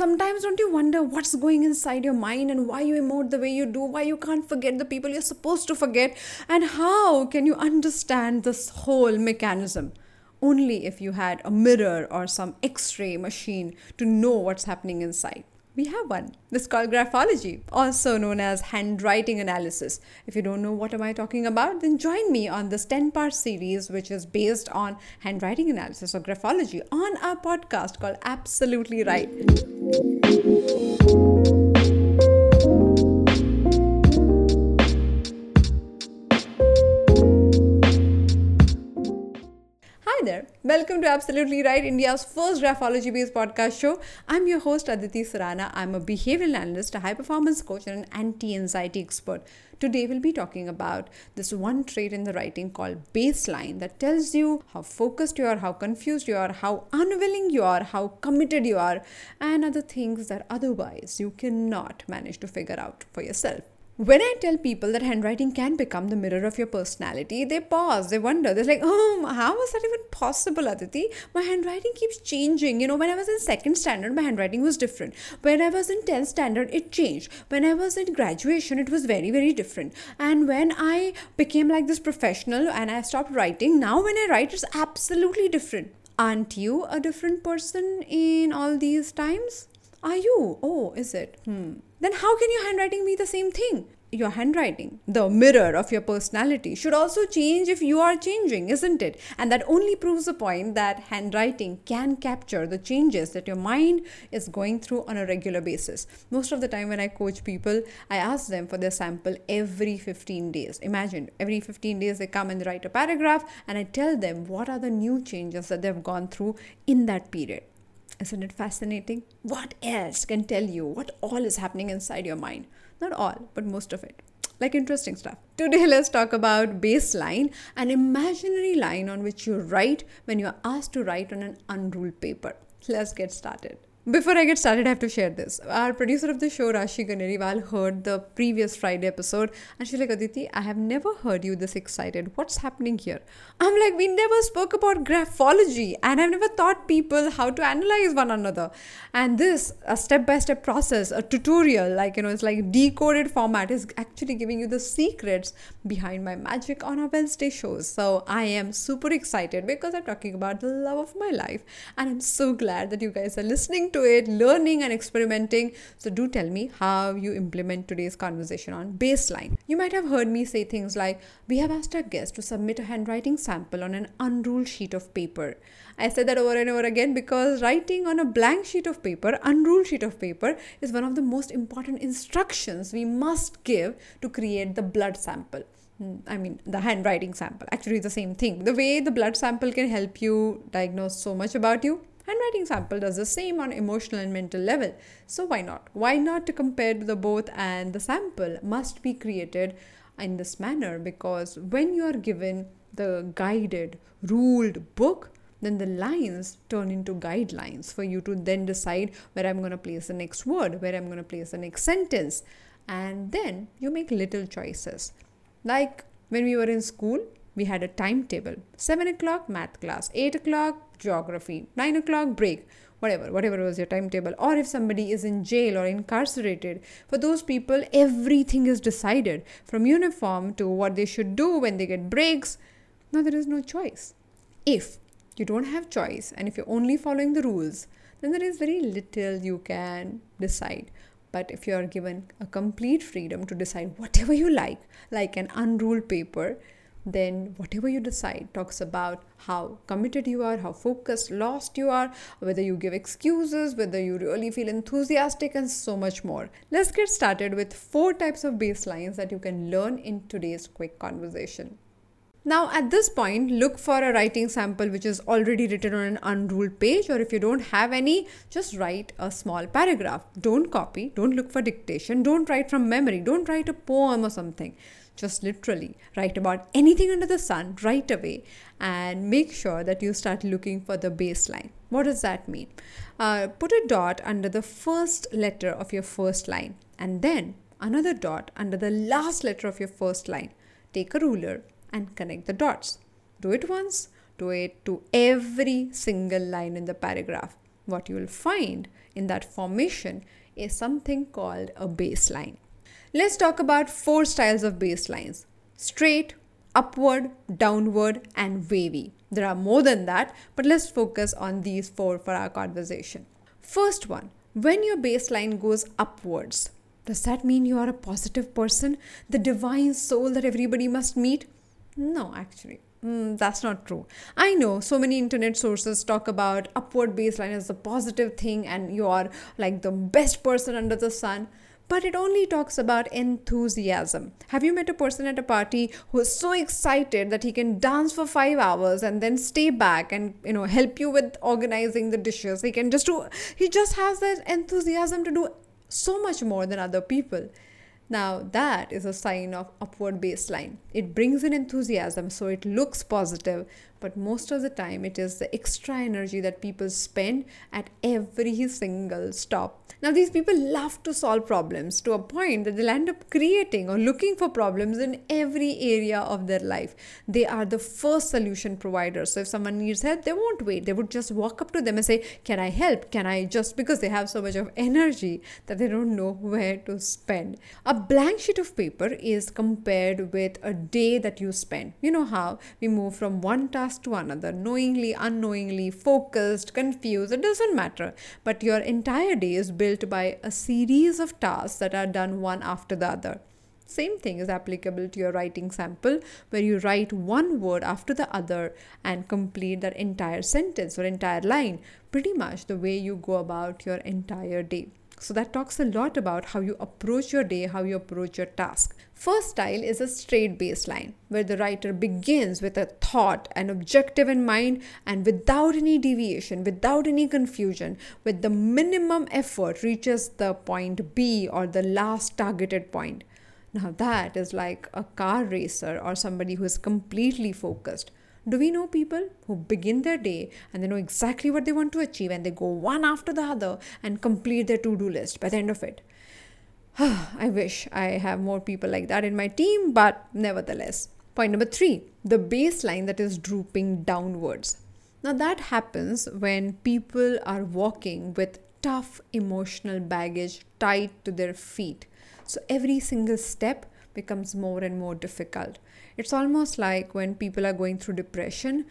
sometimes don't you wonder what's going inside your mind and why you emote the way you do, why you can't forget the people you're supposed to forget, and how can you understand this whole mechanism? Only if you had a mirror or some x ray machine to know what's happening inside we have one. This called graphology, also known as handwriting analysis. If you don't know what am I talking about, then join me on this 10-part series which is based on handwriting analysis or graphology on our podcast called Absolutely Write. Hi there. Welcome to Absolutely Write, India's first graphology based podcast show. I'm your host, Aditi Surana. I'm a behavioral analyst, a high performance coach, and an anti anxiety expert. Today, we'll be talking about this one trait in the writing called baseline that tells you how focused you are, how confused you are, how unwilling you are, how committed you are, and other things that otherwise you cannot manage to figure out for yourself. When I tell people that handwriting can become the mirror of your personality, they pause, they wonder, they're like, oh, how was that even possible, Aditi? My handwriting keeps changing. You know, when I was in second standard, my handwriting was different. When I was in 10th standard, it changed. When I was in graduation, it was very, very different. And when I became like this professional and I stopped writing, now when I write, it's absolutely different. Aren't you a different person in all these times? Are you? Oh, is it? Hmm. Then how can your handwriting be the same thing? Your handwriting, the mirror of your personality, should also change if you are changing, isn't it? And that only proves the point that handwriting can capture the changes that your mind is going through on a regular basis. Most of the time, when I coach people, I ask them for their sample every 15 days. Imagine every 15 days they come and write a paragraph, and I tell them what are the new changes that they've gone through in that period. Isn't it fascinating? What else can tell you what all is happening inside your mind? Not all, but most of it. Like interesting stuff. Today, let's talk about baseline, an imaginary line on which you write when you're asked to write on an unruled paper. Let's get started. Before I get started, I have to share this. Our producer of the show, Rashi Ganeriwal, heard the previous Friday episode and she's like, Aditi, I have never heard you this excited. What's happening here? I'm like, we never spoke about graphology and I've never taught people how to analyze one another. And this, a step by step process, a tutorial, like, you know, it's like decoded format, is actually giving you the secrets behind my magic on our Wednesday shows. So I am super excited because I'm talking about the love of my life. And I'm so glad that you guys are listening to it, learning and experimenting. So, do tell me how you implement today's conversation on baseline. You might have heard me say things like, We have asked our guest to submit a handwriting sample on an unruled sheet of paper. I said that over and over again because writing on a blank sheet of paper, unruled sheet of paper, is one of the most important instructions we must give to create the blood sample. Hmm, I mean, the handwriting sample. Actually, the same thing. The way the blood sample can help you diagnose so much about you handwriting sample does the same on emotional and mental level so why not why not to compare the both and the sample must be created in this manner because when you are given the guided ruled book then the lines turn into guidelines for you to then decide where I'm going to place the next word, where I'm going to place the next sentence. And then you make little choices. Like when we were in school, we had a timetable. 7 o'clock math class. 8 o'clock geography. 9 o'clock break. Whatever whatever was your timetable. Or if somebody is in jail or incarcerated for those people everything is decided from uniform to what they should do when they get breaks. Now there is no choice. If you don't have choice and if you're only following the rules then there is very little you can decide. But if you are given a complete freedom to decide whatever you like like an unruled paper then whatever you decide talks about how committed you are, how focused, lost you are, whether you give excuses, whether you really feel enthusiastic, and so much more. Let's get started with four types of baselines that you can learn in today's quick conversation. Now, at this point, look for a writing sample which is already written on an unruled page, or if you don't have any, just write a small paragraph. Don't copy, don't look for dictation, don't write from memory, don't write a poem or something just literally write about anything under the sun right away and make sure that you start looking for the baseline. What does that mean? Uh, put a dot under the first letter of your first line and then another dot under the last letter of your first line. Take a ruler and connect the dots. Do it once, do it to every single line in the paragraph. what you will find in that formation is something called a baseline. Let's talk about four styles of baselines straight, upward, downward, and wavy. There are more than that, but let's focus on these four for our conversation. First one, when your baseline goes upwards, does that mean you are a positive person, the divine soul that everybody must meet? No, actually. Mm, that's not true. I know so many internet sources talk about upward baseline as a positive thing and you are like the best person under the sun but it only talks about enthusiasm. Have you met a person at a party who is so excited that he can dance for 5 hours and then stay back and you know help you with organizing the dishes. He can just do he just has that enthusiasm to do so much more than other people. Now, that is a sign of upward baseline. It brings in enthusiasm, so it looks positive, but most of the time, it is the extra energy that people spend at every single stop. Now, these people love to solve problems to a point that they'll end up creating or looking for problems in every area of their life. They are the first solution provider. So, if someone needs help, they won't wait. They would just walk up to them and say, Can I help? Can I just because they have so much of energy that they don't know where to spend. A blank sheet of paper is compared with a day that you spend. You know how we move from one task to another, knowingly, unknowingly, focused, confused, it doesn't matter. But your entire day is built by a series of tasks that are done one after the other. Same thing is applicable to your writing sample, where you write one word after the other and complete that entire sentence or entire line, pretty much the way you go about your entire day. So that talks a lot about how you approach your day, how you approach your task. First style is a straight baseline where the writer begins with a thought, an objective in mind, and without any deviation, without any confusion, with the minimum effort, reaches the point B or the last targeted point. Now, that is like a car racer or somebody who is completely focused. Do we know people who begin their day and they know exactly what they want to achieve and they go one after the other and complete their to do list by the end of it? I wish I have more people like that in my team, but nevertheless. Point number three the baseline that is drooping downwards. Now, that happens when people are walking with tough emotional baggage tied to their feet. So, every single step becomes more and more difficult. It's almost like when people are going through depression,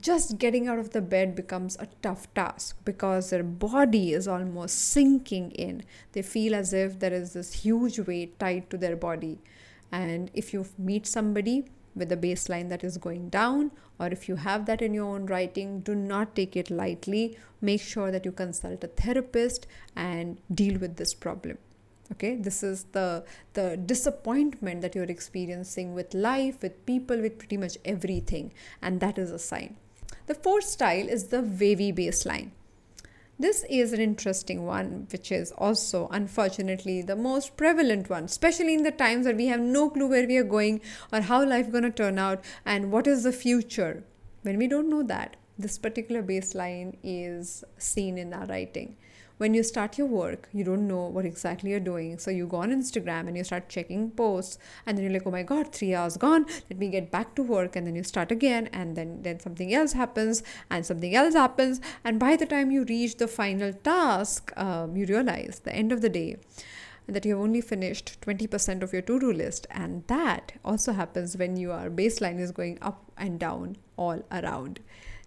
just getting out of the bed becomes a tough task because their body is almost sinking in. They feel as if there is this huge weight tied to their body. And if you meet somebody with a baseline that is going down, or if you have that in your own writing, do not take it lightly. Make sure that you consult a therapist and deal with this problem okay this is the the disappointment that you're experiencing with life with people with pretty much everything and that is a sign. The fourth style is the wavy baseline. This is an interesting one which is also unfortunately the most prevalent one especially in the times that we have no clue where we are going or how life going to turn out and what is the future. When we don't know that this particular baseline is seen in our writing when you start your work, you don't know what exactly you're doing. So you go on Instagram and you start checking posts, and then you're like, oh my God, three hours gone. Let me get back to work. And then you start again, and then, then something else happens, and something else happens. And by the time you reach the final task, um, you realize the end of the day that you have only finished 20% of your to do list. And that also happens when your baseline is going up and down all around.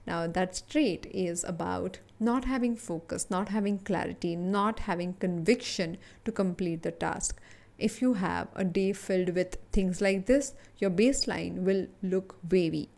Now, that trait is about not having focus, not having clarity, not having conviction to complete the task. If you have a day filled with things like this, your baseline will look wavy.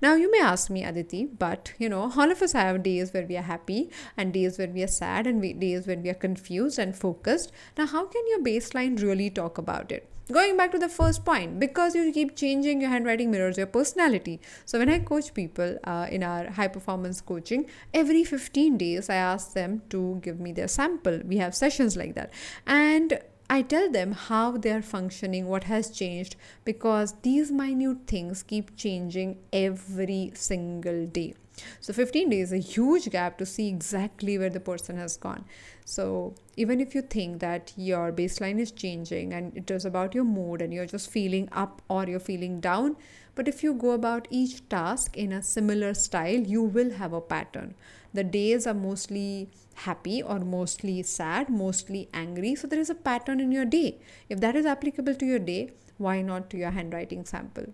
Now, you may ask me, Aditi, but you know, all of us have days where we are happy and days where we are sad and we, days when we are confused and focused. Now, how can your baseline really talk about it? Going back to the first point, because you keep changing your handwriting mirrors your personality. So, when I coach people uh, in our high performance coaching, every 15 days I ask them to give me their sample. We have sessions like that. And I tell them how they are functioning, what has changed, because these minute things keep changing every single day. So 15 days is a huge gap to see exactly where the person has gone. So even if you think that your baseline is changing and it is about your mood and you're just feeling up or you're feeling down, but if you go about each task in a similar style, you will have a pattern. The days are mostly happy or mostly sad, mostly angry. So there is a pattern in your day. If that is applicable to your day, why not to your handwriting sample?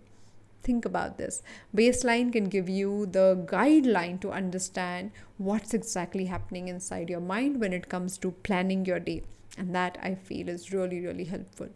Think about this. Baseline can give you the guideline to understand what's exactly happening inside your mind when it comes to planning your day. And that I feel is really, really helpful.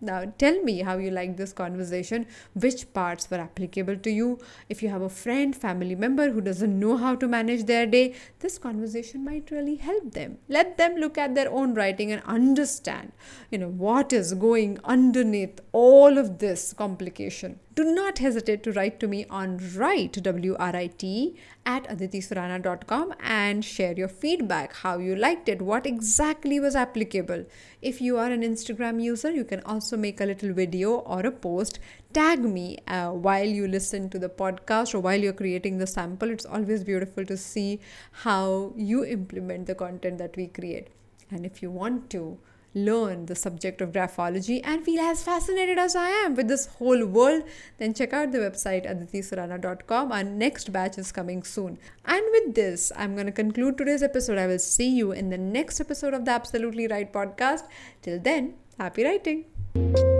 Now, tell me how you like this conversation, which parts were applicable to you. If you have a friend, family member who doesn't know how to manage their day, this conversation might really help them. Let them look at their own writing and understand, you know, what is going underneath all of this complication do not hesitate to write to me on write w-r-i-t at aditisurana.com and share your feedback how you liked it what exactly was applicable. If you are an instagram user you can also make a little video or a post. Tag me uh, while you listen to the podcast or while you're creating the sample. It's always beautiful to see how you implement the content that we create. And if you want to learn the subject of graphology and feel as fascinated as I am with this whole world, then check out the website aditisurana.com. Our next batch is coming soon. And with this, I'm going to conclude today's episode. I will see you in the next episode of the Absolutely Write podcast. Till then, happy writing.